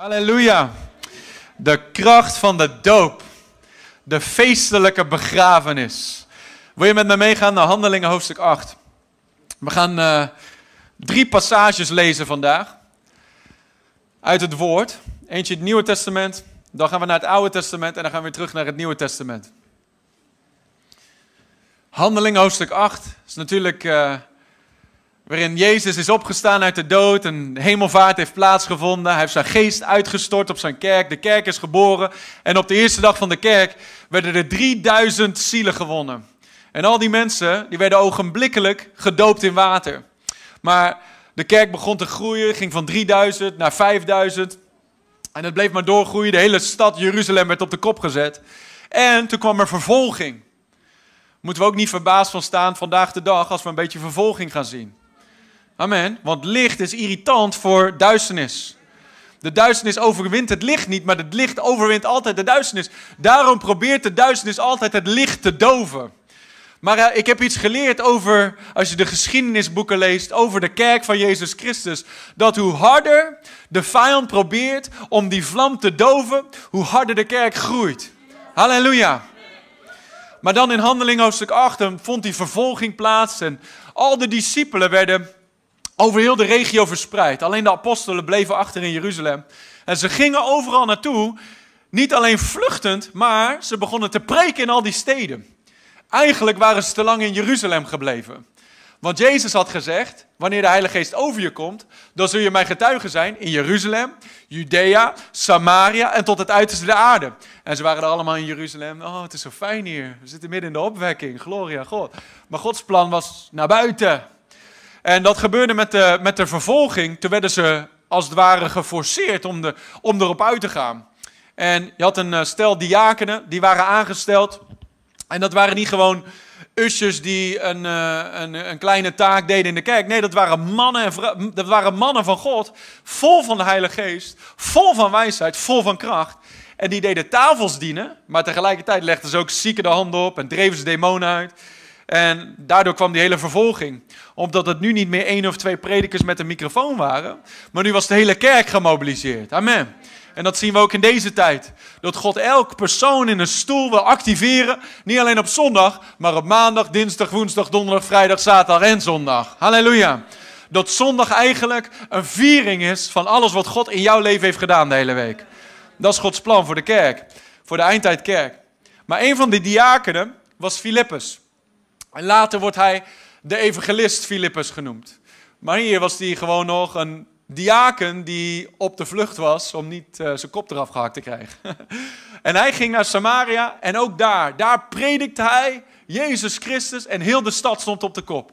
Halleluja. De kracht van de doop. De feestelijke begrafenis. Wil je met me meegaan naar Handelingen hoofdstuk 8? We gaan uh, drie passages lezen vandaag. Uit het woord. Eentje het Nieuwe Testament. Dan gaan we naar het Oude Testament en dan gaan we weer terug naar het Nieuwe Testament. Handelingen hoofdstuk 8 is natuurlijk uh, waarin Jezus is opgestaan uit de dood, een hemelvaart heeft plaatsgevonden, hij heeft zijn geest uitgestort op zijn kerk, de kerk is geboren en op de eerste dag van de kerk werden er 3000 zielen gewonnen. En al die mensen die werden ogenblikkelijk gedoopt in water. Maar de kerk begon te groeien, ging van 3000 naar 5000 en het bleef maar doorgroeien, de hele stad Jeruzalem werd op de kop gezet. En toen kwam er vervolging. Moeten we ook niet verbaasd van staan vandaag de dag als we een beetje vervolging gaan zien. Amen. Want licht is irritant voor duisternis. De duisternis overwint het licht niet, maar het licht overwint altijd de duisternis. Daarom probeert de duisternis altijd het licht te doven. Maar uh, ik heb iets geleerd over, als je de geschiedenisboeken leest, over de kerk van Jezus Christus. Dat hoe harder de vijand probeert om die vlam te doven, hoe harder de kerk groeit. Halleluja. Maar dan in Handeling hoofdstuk 8 vond die vervolging plaats en al de discipelen werden over heel de regio verspreid. Alleen de apostelen bleven achter in Jeruzalem. En ze gingen overal naartoe, niet alleen vluchtend, maar ze begonnen te preken in al die steden. Eigenlijk waren ze te lang in Jeruzalem gebleven. Want Jezus had gezegd, wanneer de Heilige Geest over je komt, dan zul je mijn getuige zijn in Jeruzalem, Judea, Samaria en tot het uiterste de aarde. En ze waren er allemaal in Jeruzalem. Oh, het is zo fijn hier. We zitten midden in de opwekking. Gloria God. Maar Gods plan was naar buiten. En dat gebeurde met de, met de vervolging. Toen werden ze als het ware geforceerd om, de, om erop uit te gaan. En je had een eh, stel diakenen, die waren aangesteld. En dat waren niet gewoon usjes die een, uh, een, een, kleine taak deden in de kerk. Nee, dat waren, mannen en dat waren mannen van God, vol van de Heilige Geest, vol van wijsheid, vol van kracht. En die deden tafels dienen, maar tegelijkertijd legden ze ook zieken de handen op en dreven ze demonen uit. En daardoor kwam die hele vervolging. Omdat het nu niet meer één of twee predikers met een microfoon waren. Maar nu was de hele kerk gemobiliseerd. Amen. En dat zien we ook in deze tijd. Dat God elk persoon in een stoel wil activeren. Niet alleen op zondag, maar op maandag, dinsdag, woensdag, donderdag, vrijdag, zaterdag en zondag. Halleluja. Dat zondag eigenlijk een viering is van alles wat God in jouw leven heeft gedaan de hele week. Dat is Gods plan voor de kerk. Voor de eindtijdkerk. Maar een van die diakenen was Filippus. En later wordt hij de evangelist Filippus genoemd. Maar hier was hij gewoon nog een diaken die op de vlucht was om niet uh, zijn kop eraf gehakt te krijgen. en hij ging naar Samaria en ook daar, daar predikte hij Jezus Christus en heel de stad stond op de kop.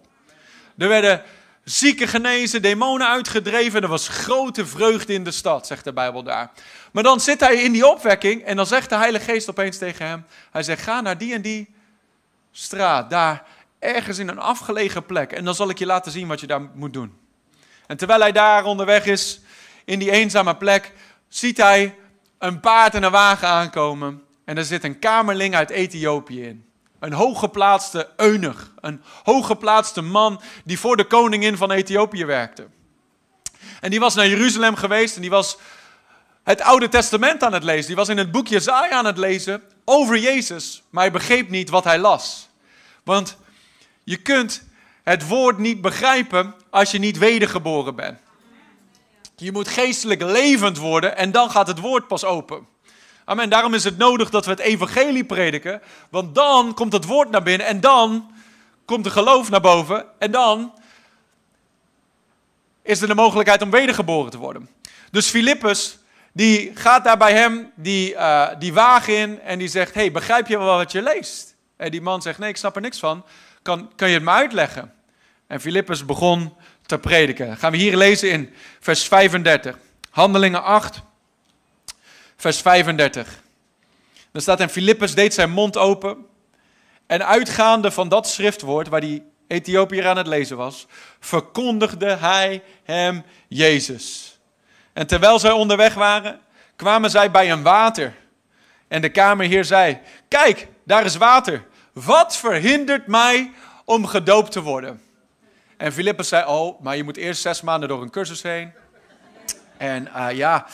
Er werden zieken genezen, demonen uitgedreven. Er was grote vreugde in de stad, zegt de Bijbel daar. Maar dan zit hij in die opwekking en dan zegt de Heilige Geest opeens tegen hem: Hij zegt: Ga naar die en die straat, daar ergens in een afgelegen plek. En dan zal ik je laten zien wat je daar moet doen. En terwijl hij daar onderweg is, in die eenzame plek, ziet hij een paard en een wagen aankomen. En er zit een kamerling uit Ethiopië in. Een hooggeplaatste eunuch. Een hooggeplaatste man die voor de koningin van Ethiopië werkte. En die was naar Jeruzalem geweest en die was het Oude Testament aan het lezen. Die was in het boek Jezaja aan het lezen over Jezus. Maar hij begreep niet wat hij las. Want je kunt het woord niet begrijpen als je niet wedergeboren bent. Je moet geestelijk levend worden en dan gaat het woord pas open. Amen. Daarom is het nodig dat we het evangelie prediken, want dan komt het woord naar binnen en dan komt de geloof naar boven en dan is er de mogelijkheid om wedergeboren te worden. Dus Filippus, die gaat daar bij hem die, uh, die wagen in en die zegt, hey, begrijp je wel wat je leest? En die man zegt, nee, ik snap er niks van. Kan, kan je het me uitleggen? En Filippus begon te prediken. gaan we hier lezen in vers 35. Handelingen 8, vers 35. Dan staat en Filippus deed zijn mond open. En uitgaande van dat schriftwoord waar die Ethiopiër aan het lezen was, verkondigde hij hem Jezus. En terwijl zij onderweg waren, kwamen zij bij een water. En de kamerheer zei: Kijk, daar is water. Wat verhindert mij om gedoopt te worden? En Filippus zei, oh, maar je moet eerst zes maanden door een cursus heen. En uh, ja,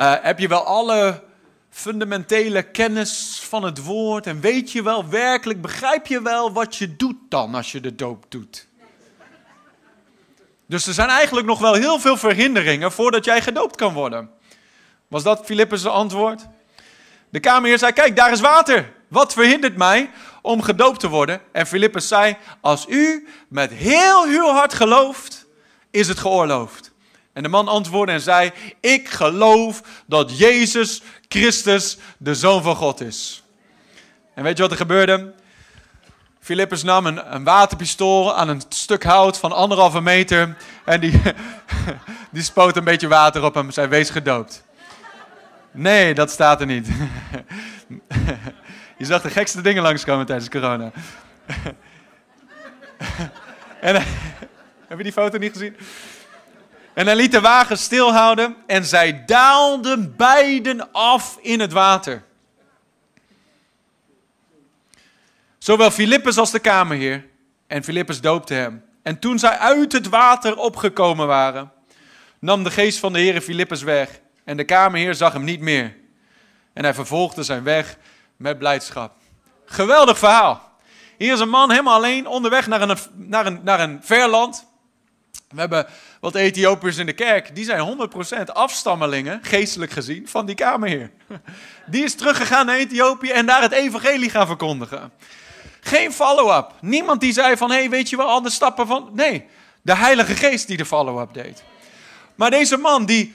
Uh, heb je wel alle fundamentele kennis van het woord en weet je wel werkelijk, begrijp je wel wat je doet dan als je de doop doet? Dus er zijn eigenlijk nog wel heel veel verhinderingen voordat jij gedoopt kan worden. Was dat Filippus' antwoord? De kamerheer zei, kijk, daar is water. Wat verhindert mij om gedoopt te worden? En Filippus zei, als u met heel uw hart gelooft, is het geoorloofd. En de man antwoordde en zei, ik geloof dat Jezus Christus de Zoon van God is. En weet je wat er gebeurde? Filippus nam een, een, waterpistool aan een stuk hout van anderhalve meter en die, die spoot een beetje water op hem. Zij wees gedoopt. Nee, dat staat er niet. Je zag de gekste dingen langskomen tijdens corona. En, heb je die foto niet gezien? En hij liet de wagen stilhouden en zij daalden beiden af in het water. Zowel Filippus als de kamerheer. En Filippus doopte hem. En toen zij uit het water opgekomen waren, nam de geest van de Heer Filippus weg. En de kamerheer zag hem niet meer. En hij vervolgde zijn weg met blijdschap. Geweldig verhaal. Hier is een man helemaal alleen onderweg naar een, naar een, naar een ver land. We hebben wat Ethiopiërs in de kerk. Die zijn 100% afstammelingen, geestelijk gezien, van die kamerheer. Die is teruggegaan naar Ethiopië en daar het evangelie gaan verkondigen. Geen follow-up. Niemand die zei van, hé, hey, weet je wel, al de stappen van... Nee, de Heilige Geest die de follow-up deed. Maar deze man, die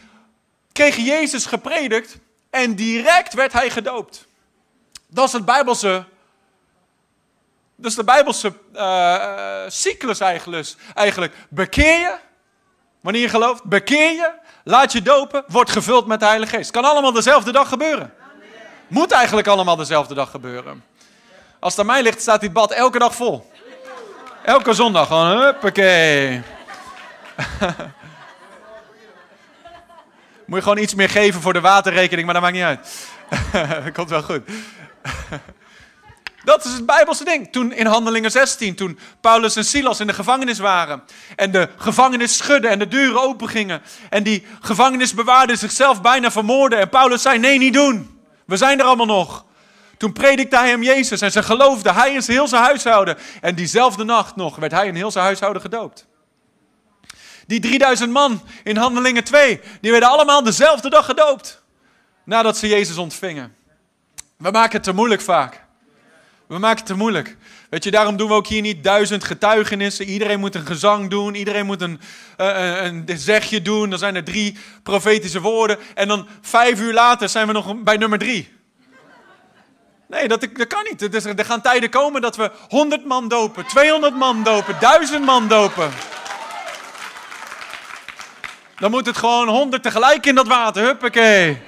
kreeg Jezus gepredikt en direct werd hij gedoopt. Dat is het Bijbelse. Dat is de Bijbelse uh, cyclus eigenlijk, eigenlijk. Bekeer je, wanneer je gelooft. Bekeer je, laat je dopen, wordt gevuld met de Heilige Geest. Kan allemaal dezelfde dag gebeuren. Moet eigenlijk allemaal dezelfde dag gebeuren. Als het aan mij ligt, staat dit bad elke dag vol. Elke zondag gewoon, huppakee. Moet je gewoon iets meer geven voor de waterrekening, maar dat maakt niet uit. dat komt wel goed. Dat is het Bijbelse ding. Toen in Handelingen 16, toen Paulus en Silas in de gevangenis waren. En de gevangenis schudde en de deuren open gingen. En die gevangenisbewaarden zichzelf bijna vermoorden. En Paulus zei, nee, niet doen. We zijn er allemaal nog. Toen predikte hij hem Jezus en ze geloofden. Hij en heel zijn huishouden. En diezelfde nacht nog werd hij en heel zijn huishouden gedoopt. Die 3000 man in Handelingen 2, die werden allemaal dezelfde dag gedoopt. Nadat ze Jezus ontvingen. We maken het te moeilijk vaak. We maken het te moeilijk. Weet je, daarom doen we ook hier niet duizend getuigenissen. Iedereen moet een gezang doen. Iedereen moet een, uh, een zegje doen. Dan zijn er drie profetische woorden. En dan vijf uur later zijn we nog bij nummer drie. Nee, dat, dat kan niet. Er, er gaan tijden komen dat we 100 man dopen, 200 man dopen, 1000 man dopen. Dan moet het gewoon 100 tegelijk in dat water. Huppakee.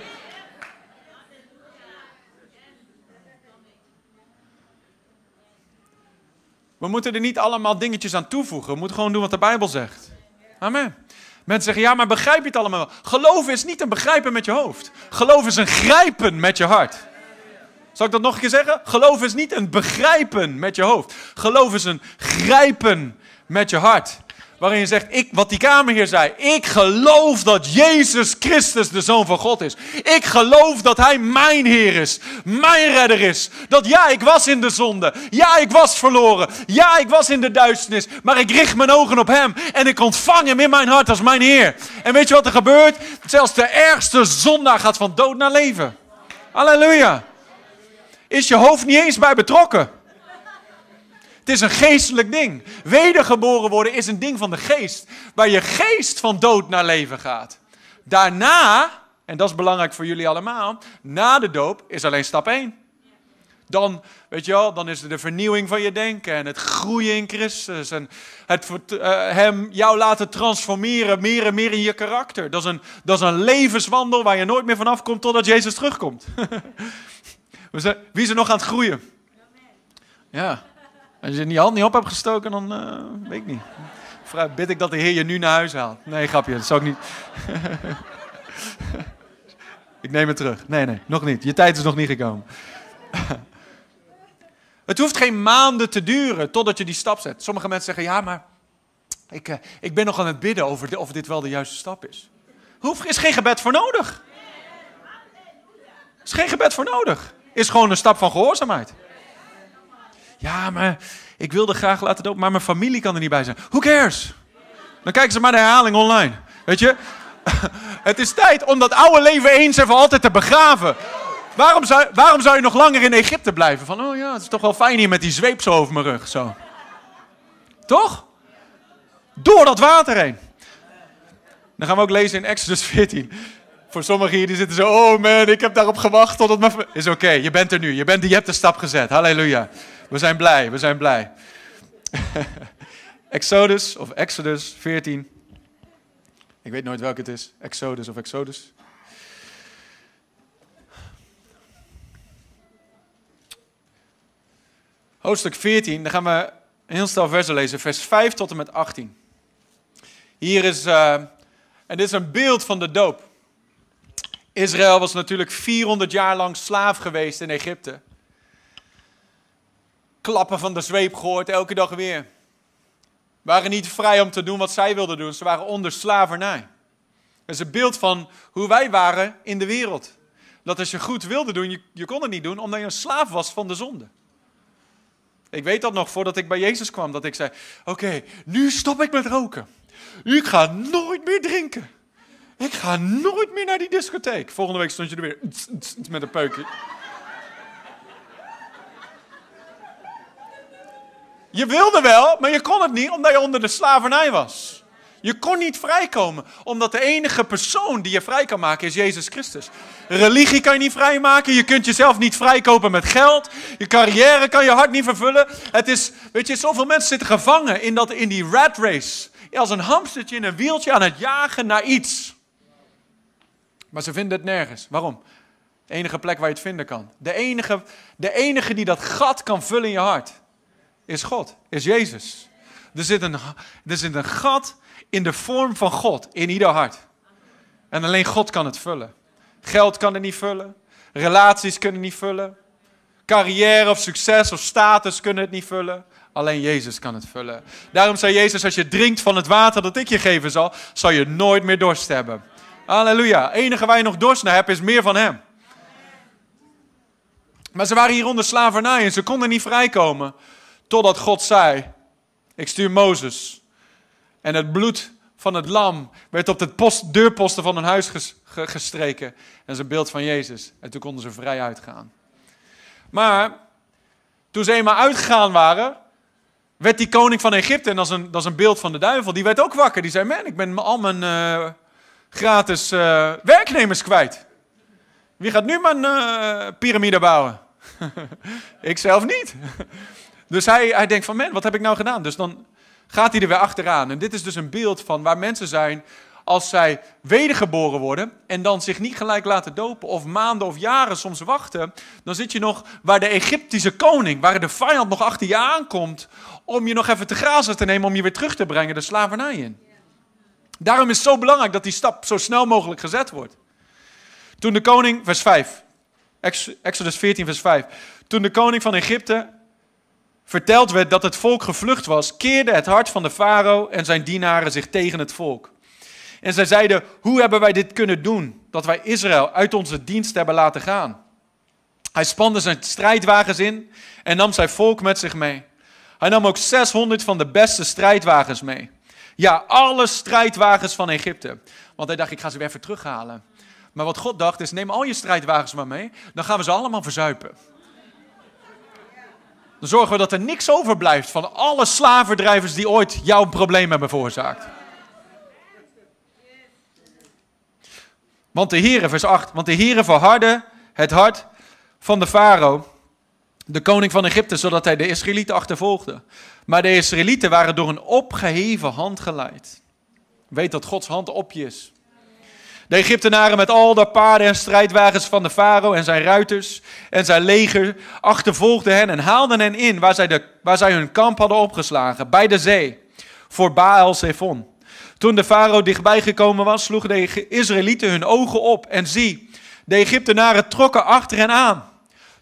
We moeten er niet allemaal dingetjes aan toevoegen. We moeten gewoon doen wat de Bijbel zegt. Amen. Mensen zeggen, ja, maar begrijp je het allemaal wel? Geloof is niet een begrijpen met je hoofd. Geloof is een grijpen met je hart. Zal ik dat nog een keer zeggen? Geloof is niet een begrijpen met je hoofd. Geloof is een grijpen met je hart. Waarin je zegt, ik, wat die kamerheer zei. Ik geloof dat Jezus Christus de Zoon van God is. Ik geloof dat Hij mijn Heer is. Mijn redder is. Dat ja, ik was in de zonde. Ja, ik was verloren. Ja, ik was in de duisternis. Maar ik richt mijn ogen op Hem. En ik ontvang Hem in mijn hart als mijn Heer. En weet je wat er gebeurt? Zelfs de ergste zondaar gaat van dood naar leven. Halleluja. Is je hoofd niet eens bij betrokken. Het is een geestelijk ding. Wedergeboren worden is een ding van de geest. Waar je geest van dood naar leven gaat. Daarna, en dat is belangrijk voor jullie allemaal, na de doop is alleen stap 1. Dan, weet je wel, dan is er de vernieuwing van je denken en het groeien in Christus. En het uh, hem jou laten transformeren meer en meer in je karakter. Dat is, een, dat is een levenswandel waar je nooit meer vanaf komt totdat Jezus terugkomt. Wie is er nog aan het groeien? Ja. Als je die hand niet op hebt gestoken, dan uh, weet ik niet. Vraag, bid ik dat de Heer je nu naar huis haalt. Nee, grapje, dat zou ik niet. ik neem het terug. Nee, nee, nog niet. Je tijd is nog niet gekomen. het hoeft geen maanden te duren totdat je die stap zet. Sommige mensen zeggen, ja, maar ik, uh, ik ben nog aan het bidden over of dit wel de juiste stap is. Er is geen gebed voor nodig. is geen gebed voor nodig. Is gewoon een stap van gehoorzaamheid. Ja, maar ik wilde graag laten dopen, maar mijn familie kan er niet bij zijn. Who cares? Dan kijken ze maar de herhaling online. Weet je? Het is tijd om dat oude leven eens en altijd te begraven. Waarom zou, waarom zou je nog langer in Egypte blijven? Van, oh ja, het is toch wel fijn hier met die zweep zo over mijn rug. Zo. Toch? Door dat water heen. Dan gaan we ook lezen in Exodus 14. Voor sommigen hier die zitten zo, oh man, ik heb daarop gewacht tot het me... Is oké, je bent er nu. Je, bent, je hebt de stap gezet. Halleluja. We zijn blij, we zijn blij. Exodus of Exodus 14. Ik weet nooit welke het is. Exodus of Exodus. Hoofdstuk 14, dan gaan we een heel stel versen lezen, vers 5 tot en met 18. Hier is, uh, en dit is een beeld van de doop. Israël was natuurlijk 400 jaar lang slaaf geweest in Egypte. Klappen van de zweep gehoord, elke dag weer. Waren niet vrij om te doen wat zij wilden doen, ze waren onder slavernij. Dat is een beeld van hoe wij waren in de wereld. Dat als je goed wilde doen, je, je kon het niet doen omdat je een slaaf was van de zonde. Ik weet dat nog voordat ik bij Jezus kwam, dat ik zei: Oké, nu stop ik met roken. Ik ga nooit meer drinken. Ik ga nooit meer naar die discotheek. Volgende week stond je er weer met een peukje. Je wilde wel, maar je kon het niet omdat je onder de slavernij was. Je kon niet vrijkomen, omdat de enige persoon die je vrij kan maken is Jezus Christus. Religie kan je niet vrijmaken, je kunt jezelf niet vrijkopen met geld, je carrière kan je hart niet vervullen. Het is, weet je, zoveel mensen zitten gevangen in, dat, in die rat race. Als een hamstertje in een wieltje aan het jagen naar iets. Maar ze vinden het nergens. Waarom? De enige plek waar je het vinden kan. De enige, de enige die dat gat kan vullen in je hart is God, is Jezus. Er zit, een, er zit een gat in de vorm van God in ieder hart. En alleen God kan het vullen. Geld kan het niet vullen. Relaties kunnen niet vullen. Carrière of succes of status kunnen het niet vullen. Alleen Jezus kan het vullen. Daarom zei Jezus, als je drinkt van het water dat ik je geven zal, zal je nooit meer dorst hebben. Halleluja. enige waar je nog dorst naar hebt is meer van hem. Maar ze waren hier onder slavernij en ze konden niet vrijkomen. Totdat God zei, ik stuur Mozes. En het bloed van het lam werd op de post, deurposten van hun huis gestreken. En een beeld van Jezus. En toen konden ze vrij uitgaan. Maar toen ze eenmaal uitgegaan waren, werd die koning van Egypte, en dat is een, dat is een beeld van de duivel, die werd ook wakker. Die zei, man, ik ben al mijn uh, gratis uh, werknemers kwijt. Wie gaat nu mijn uh, piramide bouwen? ik zelf niet. dus hij, hij denkt van, man, wat heb ik nou gedaan? Dus dan gaat hij er weer achteraan. En dit is dus een beeld van waar mensen zijn als zij wedergeboren worden en dan zich niet gelijk laten dopen of maanden of jaren soms wachten, dan zit je nog waar de Egyptische koning, waar de vijand nog achter je aankomt om je nog even te grazen te nemen om je weer terug te brengen de slavernij in. Daarom is het zo belangrijk dat die stap zo snel mogelijk gezet wordt. Toen de koning, vers 5, Exodus 14, vers 5. Toen de koning van Egypte verteld werd dat het volk gevlucht was, keerde het hart van de farao en zijn dienaren zich tegen het volk. En zij zeiden: Hoe hebben wij dit kunnen doen? Dat wij Israël uit onze dienst hebben laten gaan. Hij spande zijn strijdwagens in en nam zijn volk met zich mee. Hij nam ook 600 van de beste strijdwagens mee. Ja, alle strijdwagens van Egypte. Want hij dacht: Ik ga ze weer even terughalen. Maar wat God dacht is: Neem al je strijdwagens maar mee, dan gaan we ze allemaal verzuipen. Dan zorgen we dat er niks overblijft van alle slaverdrijvers die ooit jouw probleem hebben veroorzaakt. Want de Heere, vers 8, want de Heere verhardde het hart van de farao, de koning van Egypte, zodat hij de Israëlieten achtervolgde. Maar de Israëlieten waren door een opgeheven hand geleid. Weet dat Gods hand op je is. De Egyptenaren met al de paarden en strijdwagens van de farao en zijn ruiters en zijn leger achtervolgden hen en haalden hen in waar zij, de, waar zij hun kamp hadden opgeslagen, bij de zee, voor Baal Zephon. Toen de farao dichtbij gekomen was, sloegen de Israëlieten hun ogen op en zie, de Egyptenaren trokken achter hen aan.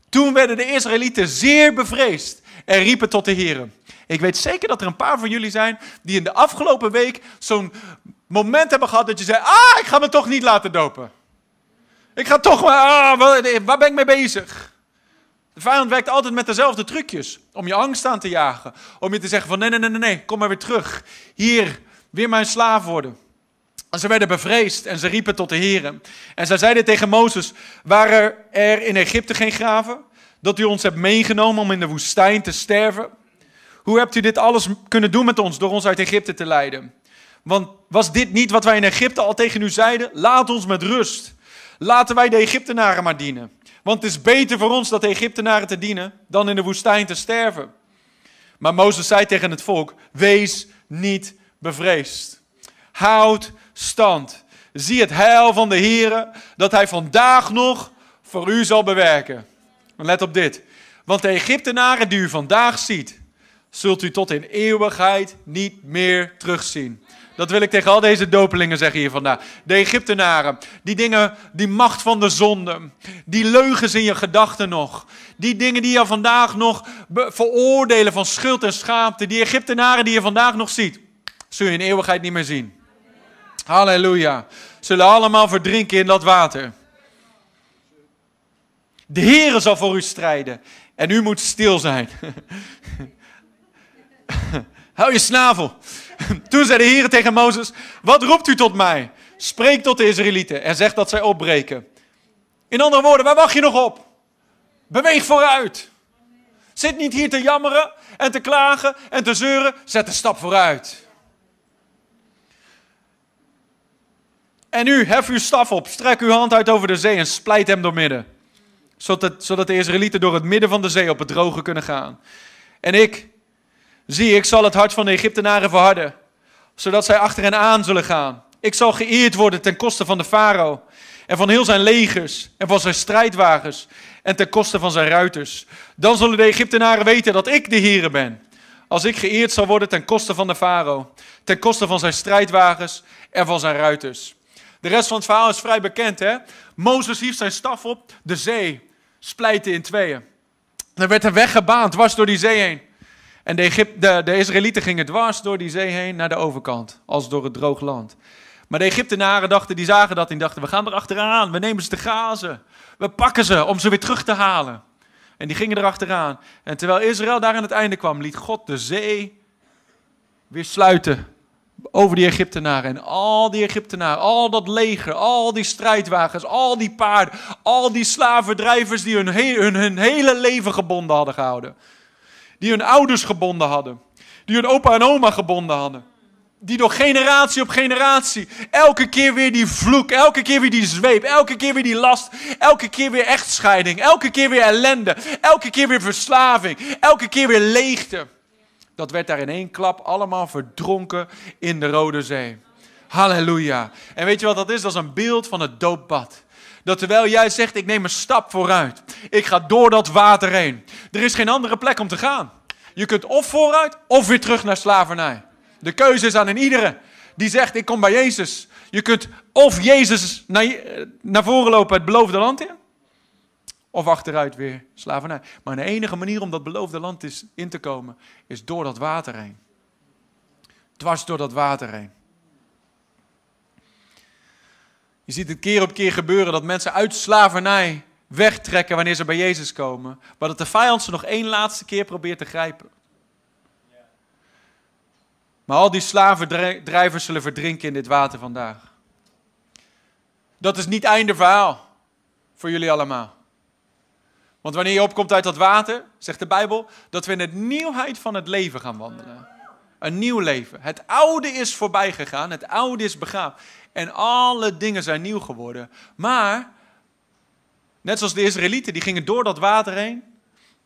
Toen werden de Israëlieten zeer bevreesd en riepen tot de heren. Ik weet zeker dat er een paar van jullie zijn die in de afgelopen week zo'n moment hebben gehad dat je zei: Ah, ik ga me toch niet laten dopen. Ik ga toch maar, ah, waar, ben ik mee bezig? De vijand werkt altijd met dezelfde trucjes. Om je angst aan te jagen. Om je te zeggen van nee, nee, nee, nee, kom maar weer terug. Hier, weer mijn slaaf worden. En ze werden bevreesd en ze riepen tot de heren. En zij zeiden tegen Mozes, waren er in Egypte geen graven? Dat u ons hebt meegenomen om in de woestijn te sterven? Hoe hebt u dit alles kunnen doen met ons door ons uit Egypte te leiden? Want was dit niet wat wij in Egypte al tegen u zeiden? Laat ons met rust. Laten wij de Egyptenaren maar dienen. Want het is beter voor ons dat de Egyptenaren te dienen dan in de woestijn te sterven. Maar Mozes zei tegen het volk: Wees niet bevreesd. Houd stand. Zie het heil van de Heer dat hij vandaag nog voor u zal bewerken. Let op dit. Want de Egyptenaren die u vandaag ziet, zult u tot in eeuwigheid niet meer terugzien. Dat wil ik tegen al deze dopelingen zeggen hier vandaag. De Egyptenaren, die dingen, die macht van de zonde, die leugens in je gedachten nog, die dingen die je vandaag nog veroordelen van schuld en schaamte, die Egyptenaren die je vandaag nog ziet, zul je in eeuwigheid niet meer zien. Halleluja. Zullen allemaal verdrinken in dat water. De Heere zal voor u strijden en u moet stil zijn. Hou je snavel. Toen zei de Heer tegen Mozes: Wat roept u tot mij? Spreek tot de Israëlieten en zeg dat zij opbreken. In andere woorden, waar wacht je nog op? Beweeg vooruit. Zit niet hier te jammeren en te klagen en te zeuren. Zet een stap vooruit. En nu, hef uw staf op, strek uw hand uit over de zee en splijt hem door midden. Zodat, zodat de Israëlieten door het midden van de zee op het droge kunnen gaan. En ik, Zie, ik zal het hart van de Egyptenaren verharden, zodat zij achter hen aan zullen gaan. Ik zal geëerd worden ten koste van de farao en van heel zijn legers en van zijn strijdwagens en ten koste van zijn ruiters. Dan zullen de Egyptenaren weten dat ik de Heere ben. Als ik geëerd zal worden ten koste van de farao, ten koste van zijn strijdwagens en van zijn ruiters. De rest van het verhaal is vrij bekend, hè? Mozes hief zijn staf op, de zee splijtte in tweeën. Er werd een weg gebaand dwars door die zee heen. En de, de, de Israëlieten gingen dwars door die zee heen naar de overkant, als door het droog land. Maar de Egyptenaren dachten, die zagen dat en dachten, we gaan er achteraan, we nemen ze te grazen. We pakken ze om ze weer terug te halen. En die gingen er achteraan. En terwijl Israël daar aan het einde kwam, liet God de zee weer sluiten over die Egyptenaren. En al die Egyptenaren, al dat leger, al die strijdwagens, al die paarden, al die slavendrijvers die hun, hun, hun hele leven gebonden hadden gehouden die hun ouders gebonden hadden, die hun opa en oma gebonden hadden. Die door generatie op generatie elke keer weer die vloek, elke keer weer die zweep, elke keer weer die last, elke keer weer echtscheiding, elke keer weer ellende, elke keer weer verslaving, elke keer weer leegte. Dat werd daar in één klap allemaal verdronken in de Rode Zee. Halleluja. En weet je wat dat is? Dat is een beeld van het doopbad. Dat terwijl jij zegt, ik neem een stap vooruit. Ik ga door dat water heen. Er is geen andere plek om te gaan. Je kunt of vooruit of weer terug naar slavernij. De keuze is aan een iedere die zegt, ik kom bij Jezus. Je kunt of Jezus naar, naar voren lopen het beloofde land in. Of achteruit weer slavernij. Maar de enige manier om dat beloofde land is, in te komen, is door dat water heen. Dwars door dat water heen. Je ziet het keer op keer gebeuren dat mensen uit slavernij wegtrekken wanneer ze bij Jezus komen. Maar dat de vijand ze nog één laatste keer probeert te grijpen. Maar al die slavendrijvers zullen verdrinken in dit water vandaag. Dat is niet einde verhaal voor jullie allemaal. Want wanneer je opkomt uit dat water, zegt de Bijbel, dat we in de nieuwheid van het leven gaan wandelen. Een nieuw leven. Het oude is voorbij gegaan, het oude is begraven. En alle dingen zijn nieuw geworden. Maar, net zoals de Israëlieten, die gingen door dat water heen,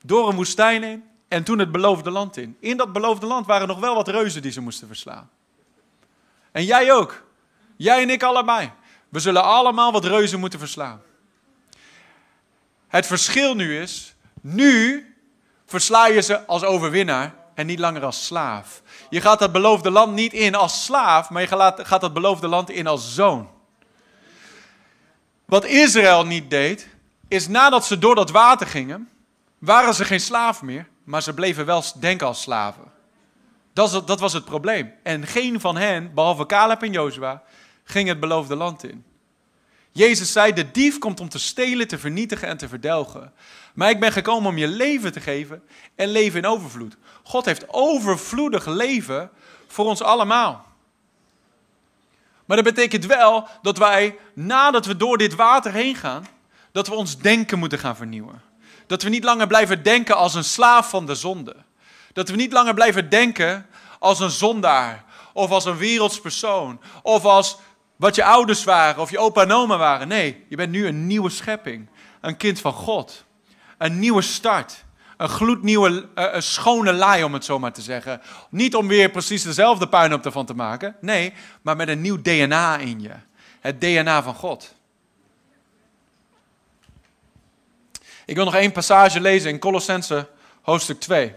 door een woestijn heen en toen het beloofde land in. In dat beloofde land waren nog wel wat reuzen die ze moesten verslaan. En jij ook. Jij en ik allebei. We zullen allemaal wat reuzen moeten verslaan. Het verschil nu is, nu versla je ze als overwinnaar en niet langer als slaaf. Je gaat dat beloofde land niet in als slaaf, maar je gaat dat beloofde land in als zoon. Wat Israël niet deed, is nadat ze door dat water gingen, waren ze geen slaaf meer, maar ze bleven wel denken als slaven. Dat, dat was het probleem. En geen van hen, behalve Caleb en Jozua, ging het beloofde land in. Jezus zei, de dief komt om te stelen, te vernietigen en te verdelgen. Maar ik ben gekomen om je leven te geven en leven in overvloed. God heeft overvloedig leven voor ons allemaal. Maar dat betekent wel dat wij, nadat we door dit water heen gaan, dat we ons denken moeten gaan vernieuwen. Dat we niet langer blijven denken als een slaaf van de zonde. Dat we niet langer blijven denken als een zondaar. Of als een wereldspersoon. Of als wat je ouders waren of je opa en oma waren. Nee, je bent nu een nieuwe schepping. Een kind van God. Een nieuwe start. Een gloednieuwe, uh, een schone laai om het zo maar te zeggen. Niet om weer precies dezelfde puinhoop ervan te maken. Nee, maar met een nieuw DNA in je. Het DNA van God. Ik wil nog één passage lezen in Colossense hoofdstuk 2.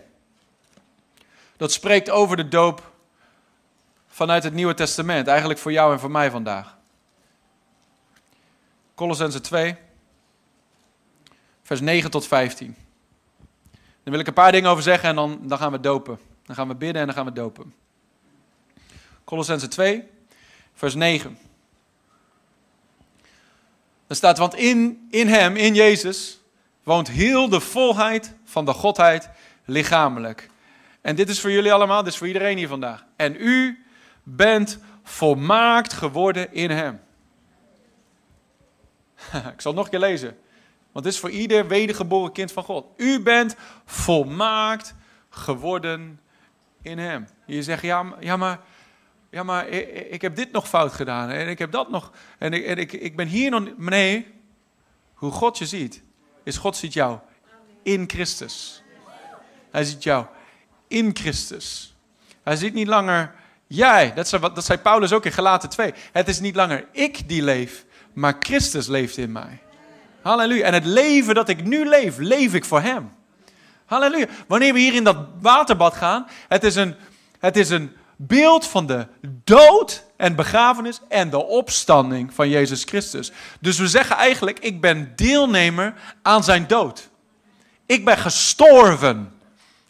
Dat spreekt over de doop vanuit het Nieuwe Testament. Eigenlijk voor jou en voor mij vandaag. Colossense 2, vers 9 tot 15. Daar wil ik een paar dingen over zeggen en dan, dan gaan we dopen. Dan gaan we bidden en dan gaan we dopen. Colossense 2, vers 9. Er staat, want in, in hem, in Jezus, woont heel de volheid van de Godheid lichamelijk. En dit is voor jullie allemaal, dit is voor iedereen hier vandaag. En u bent volmaakt geworden in Hem. Ik zal het nog een keer lezen. Want dit is voor ieder wedergeboren kind van God. U bent volmaakt geworden in Hem. Je zegt, ja, ja maar, ja, maar ik, heb dit nog fout gedaan. En ik heb dat nog. En ik, en ik, ik ben hier nog. Nee, hoe God je ziet, is God ziet jou in Christus. Hij ziet jou in Christus. Hij ziet niet langer jij. Dat zei, dat zei Paulus ook in Galaten 2. Het is niet langer ik die leef, maar Christus leeft in mij. Halleluja. En het leven dat ik nu leef, leef ik voor Hem. Halleluja. Wanneer we hier in dat waterbad gaan, het is een, het is een beeld van de dood en begrafenis en de opstanding van Jezus Christus. Dus we zeggen eigenlijk, ik ben deelnemer aan zijn dood. Ik ben gestorven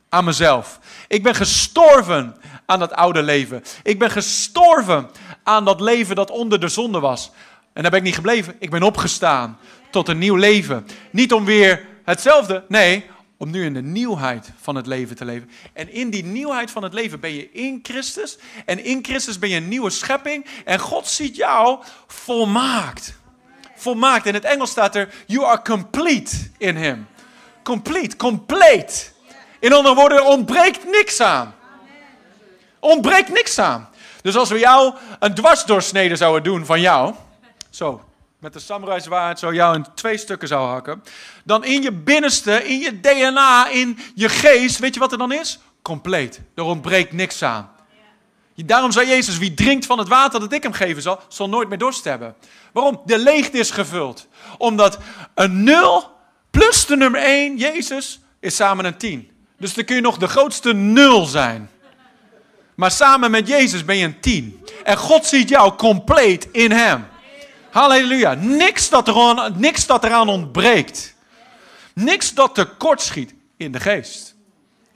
aan mezelf. Ik ben gestorven aan dat oude leven. Ik ben gestorven aan dat leven dat onder de zonde was. En daar ben ik niet gebleven. Ik ben opgestaan tot een nieuw leven. Niet om weer hetzelfde, nee, om nu in de nieuwheid van het leven te leven. En in die nieuwheid van het leven ben je in Christus. En in Christus ben je een nieuwe schepping. En God ziet jou volmaakt. Volmaakt. In het Engels staat er, you are complete in Him. Complete, compleet. In andere woorden, ontbreekt niks aan. Ontbreekt niks aan. Dus als we jou een dwarsdoorsnede zouden doen van jou, zo, met de samurai zwaard zo jou in twee stukken zou hakken, dan in je binnenste, in je DNA, in je geest, weet je wat er dan is? Compleet. Er ontbreekt niks aan. Daarom zei Jezus, wie drinkt van het water dat ik hem geven zal, zal nooit meer dorst hebben. Waarom? De leegte is gevuld. Omdat een nul plus de nummer 1, Jezus, is samen een 10. Dus dan kun je nog de grootste nul zijn. Maar samen met Jezus ben je een 10. En God ziet jou compleet in hem. Halleluja. Niks dat, er, niks dat eraan ontbreekt. Niks dat tekort schiet in de geest.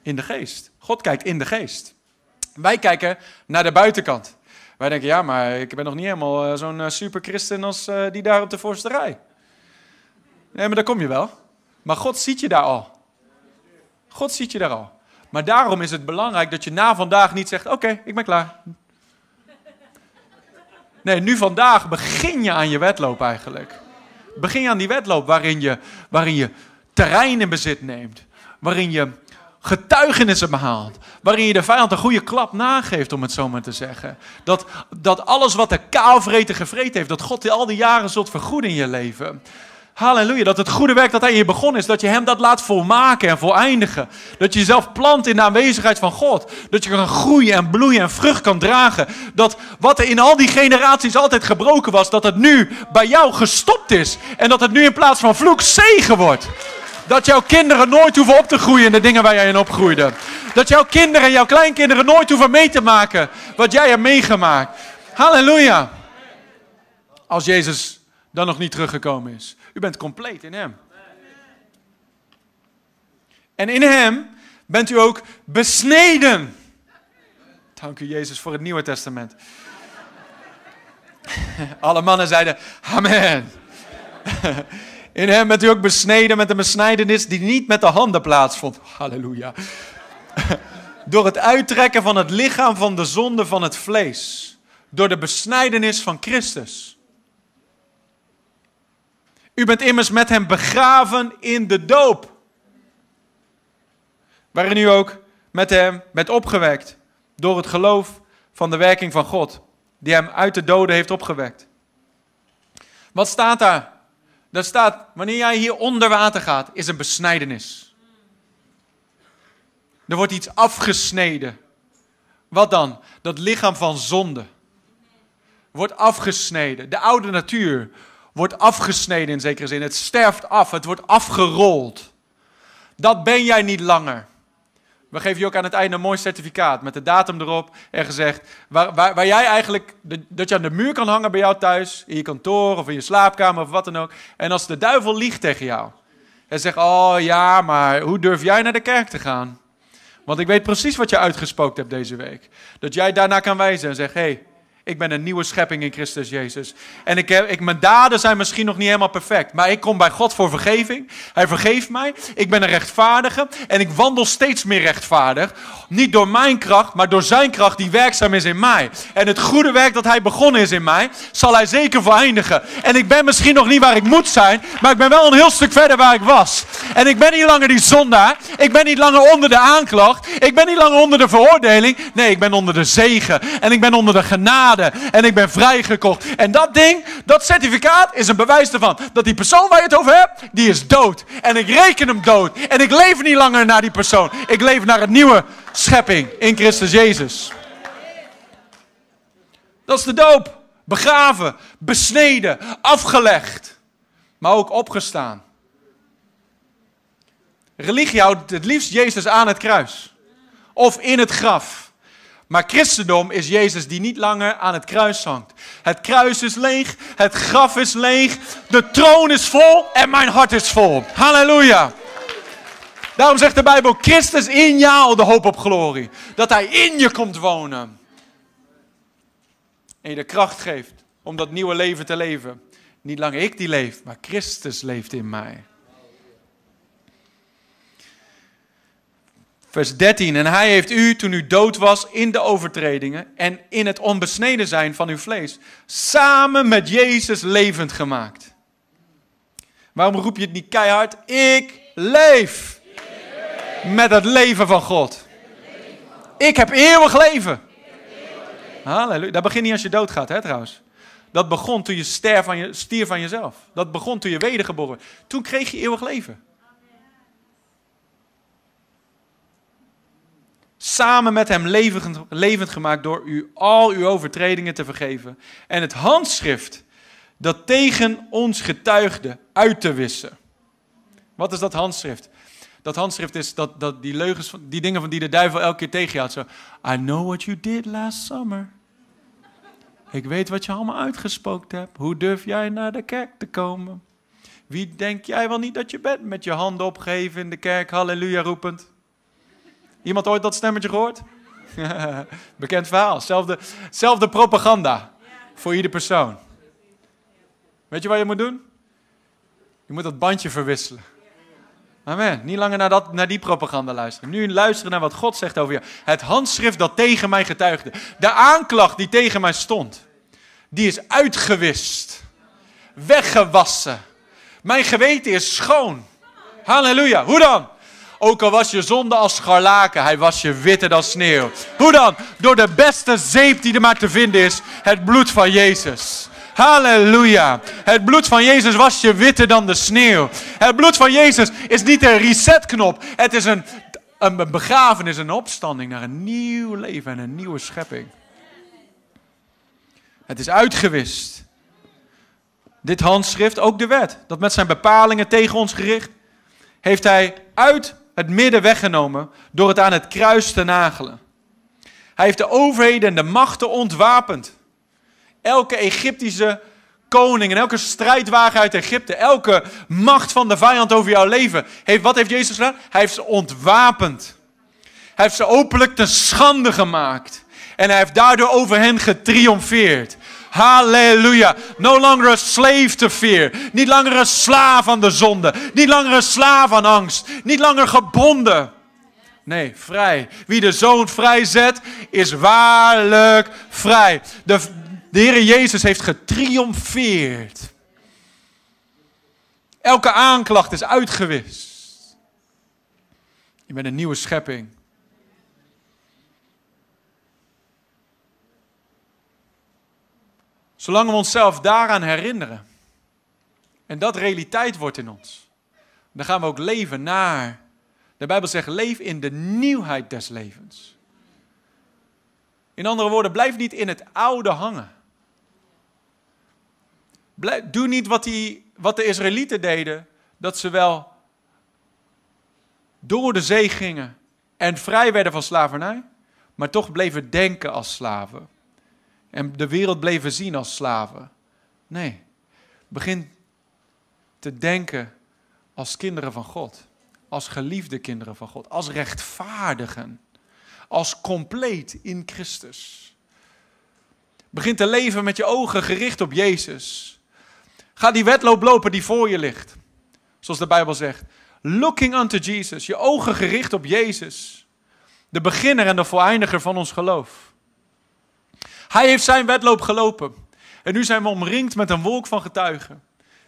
In de geest. God kijkt in de geest. Wij kijken naar de buitenkant. Wij denken, ja, maar ik ben nog niet helemaal uh, zo'n uh, superchristen als uh, die daar op de voorste rij. Nee, maar daar kom je wel. Maar God ziet je daar al. God ziet je daar al. Maar daarom is het belangrijk dat je na vandaag niet zegt: Oké, ik ben klaar. Nee, nu vandaag begin je aan je wedloop eigenlijk. Begin je aan die wedloop waarin je, waarin je terrein in bezit neemt. Waarin je getuigenissen behaalt. Waarin je de vijand een goede klap nageeft, om het zo maar te zeggen. Dat, dat alles wat de kaalvreten gevreten heeft, dat God al die jaren zult vergoeden in je leven. Halleluja, dat het goede werk dat hij je begonnen is, dat je hem dat laat volmaken en voleindigen. Dat je jezelf plant in de aanwezigheid van God. Dat je kan groeien en bloeien en vrucht kan dragen. Dat wat er in al die generaties altijd gebroken was, dat het nu bij jou gestopt is. En dat het nu in plaats van vloek zegen wordt. Dat jouw kinderen nooit hoeven op te groeien in de dingen waar jij in opgroeide. Dat jouw kinderen en jouw kleinkinderen nooit hoeven mee te maken wat jij hebt meegemaakt. Halleluja. Als Jezus dan nog niet teruggekomen is. U bent compleet in Hem. En in Hem bent u ook besneden. Dank u Jezus voor het Nieuwe Testament. Alle mannen zeiden Amen. In hem bent u ook besneden met een besnijdenis die niet met de handen plaatsvond. Halleluja. Door het uittrekken van het lichaam van de zonde van het vlees. Door de besnijdenis van Christus. U bent immers met hem begraven in de doop. Waarin u ook met hem bent opgewekt. Door het geloof van de werking van God. Die hem uit de doden heeft opgewekt. Wat staat daar? Daar staat, wanneer jij hier onder water gaat, is een besnijdenis. Er wordt iets afgesneden. Wat dan? Dat lichaam van zonde wordt afgesneden. De oude natuur wordt afgesneden in zekere zin. Het sterft af, het wordt afgerold. Dat ben jij niet langer. We geven je ook aan het einde een mooi certificaat met de datum erop en gezegd waar, waar, waar jij eigenlijk, dat je aan de muur kan hangen bij jou thuis, in je kantoor of in je slaapkamer of wat dan ook. En als de duivel liegt tegen jou en zegt, oh ja, maar hoe durf jij naar de kerk te gaan? Want ik weet precies wat je uitgespookt hebt deze week. Dat jij daarna kan wijzen en zegt, hé, hey, ik ben een nieuwe schepping in Christus Jezus. En ik heb, ik, mijn daden zijn misschien nog niet helemaal perfect. Maar ik kom bij God voor vergeving. Hij vergeeft mij. Ik ben een rechtvaardige. En ik wandel steeds meer rechtvaardig. Niet door mijn kracht, maar door zijn kracht die werkzaam is in mij. En het goede werk dat hij begonnen is in mij, zal hij zeker vereindigen. En ik ben misschien nog niet waar ik moet zijn. Maar ik ben wel een heel stuk verder waar ik was. En ik ben niet langer die zondaar. Ik ben niet langer onder de aanklacht. Ik ben niet langer onder de veroordeling. Nee, ik ben onder de zegen. En ik ben onder de genade en ik ben vrijgekocht. En dat ding, dat certificaat is een bewijs ervan dat die persoon waar je het over hebt, die is dood. En ik reken hem dood. En ik leef niet langer naar die persoon. Ik leef naar een nieuwe schepping in Christus Jezus. Dat is de doop. Begraven, besneden, afgelegd, maar ook opgestaan. Religie houdt het liefst Jezus aan het kruis of in het graf. Maar christendom is Jezus die niet langer aan het kruis hangt. Het kruis is leeg, het graf is leeg, de troon is vol en mijn hart is vol. Halleluja. Daarom zegt de Bijbel, Christus in jou de hoop op glorie. Dat hij in je komt wonen. En je de kracht geeft om dat nieuwe leven te leven. Niet langer ik die leef, maar Christus leeft in mij. Vers 13. En hij heeft u, toen u dood was in de overtredingen en in het onbesneden zijn van uw vlees, samen met Jezus levend gemaakt. Waarom roep je het niet keihard? Ik leef met het leven van God. Ik heb eeuwig leven. Halleluja. Dat begint niet als je doodgaat, hè trouwens. Dat begon toen je ster van je, stier van jezelf. Dat begon toen je wedergeboren Toen kreeg je eeuwig leven. Samen met hem levend, levend gemaakt door u al uw overtredingen te vergeven en het handschrift dat tegen ons getuigde uit te wissen. Wat is dat handschrift? Dat handschrift is dat, dat die leugens, die dingen van die de duivel elke keer tegen je had. Zo, I know what you did last summer. Ik weet wat je allemaal uitgespookt hebt. Hoe durf jij naar de kerk te komen? Wie denk jij wel niet dat je bent met je handen opgeheven in de kerk, halleluja roepend? Iemand ooit dat stemmetje gehoord? Bekend verhaal. Zelfde, zelfde propaganda voor ieder persoon. Weet je wat je moet doen? Je moet dat bandje verwisselen. Amen. Niet langer naar, dat, naar die propaganda luisteren. Nu luisteren naar wat God zegt over je. Het handschrift dat tegen mij getuigde. De aanklacht die tegen mij stond. Die is uitgewist. Weggewassen. Mijn geweten is schoon. Halleluja. Hoe dan? Ook al was je zonde als scharlaken, hij was je witter dan sneeuw. Hoe dan? Door de beste zeep die er maar te vinden is, het bloed van Jezus. Halleluja. Het bloed van Jezus was je witter dan de sneeuw. Het bloed van Jezus is niet een resetknop. Het is een, een begrafenis, een opstanding naar een nieuw leven en een nieuwe schepping. Het is uitgewist. Dit handschrift, ook de wet, dat met zijn bepalingen tegen ons gericht, heeft hij uit het midden weggenomen door het aan het kruis te nagelen. Hij heeft de overheden en de machten ontwapend. Elke Egyptische koning en elke strijdwagen uit Egypte, elke macht van de vijand over jouw leven, heeft, wat heeft Jezus gedaan? Hij heeft ze ontwapend. Hij heeft ze openlijk te schande gemaakt. En hij heeft daardoor over hen getriomfeerd. Halleluja. No longer a slave to fear. Niet langer een slaaf aan de zonde. Niet langer een slaaf aan angst. Niet langer gebonden. Nee, vrij. Wie de zoon vrijzet, is waarlijk vrij. De, de Heer Jezus heeft getriomfeerd. Elke aanklacht is uitgewist. Je bent een nieuwe schepping. Zolang we onszelf daaraan herinneren en dat realiteit wordt in ons, dan gaan we ook leven naar. De Bijbel zegt: leef in de nieuwheid des levens. In andere woorden, blijf niet in het oude hangen. Blijf, doe niet wat, die, wat de Israëlieten deden, dat ze wel door de zee gingen en vrij werden van slavernij, maar toch bleven denken als slaven. En de wereld bleven zien als slaven. Nee, begin te denken als kinderen van God. Als geliefde kinderen van God. Als rechtvaardigen. Als compleet in Christus. Begin te leven met je ogen gericht op Jezus. Ga die wedloop lopen die voor je ligt. Zoals de Bijbel zegt. Looking unto Jesus. Je ogen gericht op Jezus. De beginner en de voleindiger van ons geloof. Hij heeft zijn wedloop gelopen. En nu zijn we omringd met een wolk van getuigen.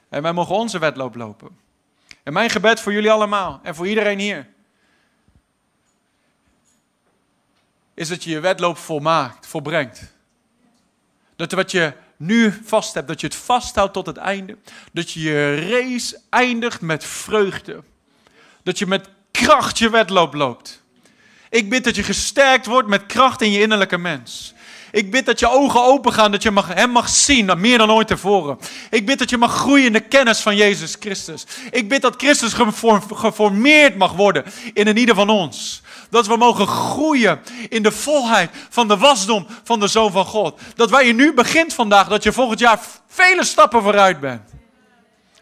En wij mogen onze wedloop lopen. En mijn gebed voor jullie allemaal en voor iedereen hier. Is dat je je wedloop volmaakt, volbrengt. Dat wat je nu vast hebt, dat je het vasthoudt tot het einde. Dat je je race eindigt met vreugde. Dat je met kracht je wedloop loopt. Ik bid dat je gesterkt wordt met kracht in je innerlijke mens. Ik bid dat je ogen open gaan, dat je mag, hem mag zien, meer dan ooit tevoren. Ik bid dat je mag groeien in de kennis van Jezus Christus. Ik bid dat Christus geformeerd mag worden in een ieder van ons. Dat we mogen groeien in de volheid van de wasdom van de Zoon van God. Dat waar je nu begint vandaag, dat je volgend jaar vele stappen vooruit bent.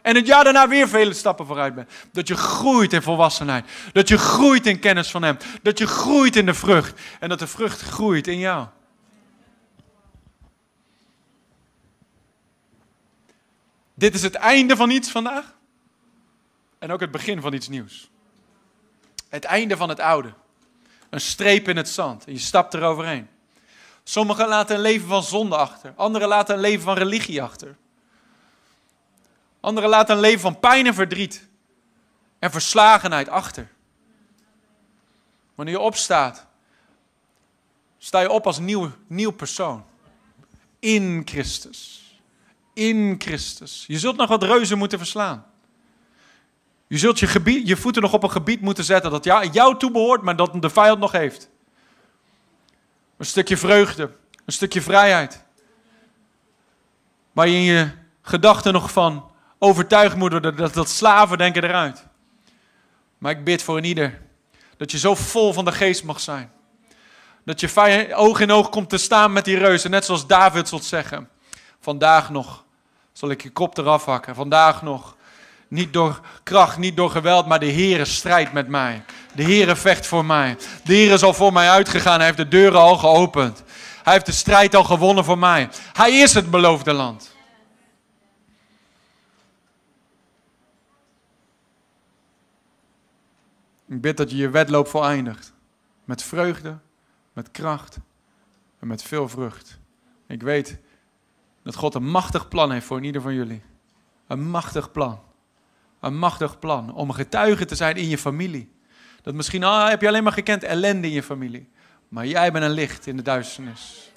En het jaar daarna weer vele stappen vooruit bent. Dat je groeit in volwassenheid. Dat je groeit in kennis van Hem. Dat je groeit in de vrucht. En dat de vrucht groeit in jou. Dit is het einde van iets vandaag. En ook het begin van iets nieuws. Het einde van het oude. Een streep in het zand. En je stapt eroverheen. Sommigen laten een leven van zonde achter. Anderen laten een leven van religie achter. Anderen laten een leven van pijn en verdriet. En verslagenheid achter. Wanneer je opstaat, sta je op als nieuw, nieuw persoon. In Christus in Christus. Je zult nog wat reuzen moeten verslaan. Je zult je, gebied, je voeten nog op een gebied moeten zetten dat jou toebehoort, maar dat de vijand nog heeft. Een stukje vreugde, een stukje vrijheid. Waar je in je gedachten nog van overtuigd moet worden dat, dat slaven denken eruit. Maar ik bid voor een ieder dat je zo vol van de geest mag zijn. Dat je oog in oog komt te staan met die reuzen, net zoals David zult zeggen. Vandaag nog zal ik je kop eraf hakken. Vandaag nog. Niet door kracht, niet door geweld, maar de Heere strijdt met mij. De Heere vecht voor mij. De Heere is al voor mij uitgegaan. Hij heeft de deuren al geopend. Hij heeft de strijd al gewonnen voor mij. Hij is het beloofde land. Ik bid dat je je wedloop voleindigt. Met vreugde, met kracht en met veel vrucht. Ik weet dat God een machtig plan heeft voor ieder van jullie. Een machtig plan. Een machtig plan om getuige te zijn in je familie. Dat misschien ah, heb je alleen maar gekend ellende in je familie. Maar jij bent een licht in de duisternis.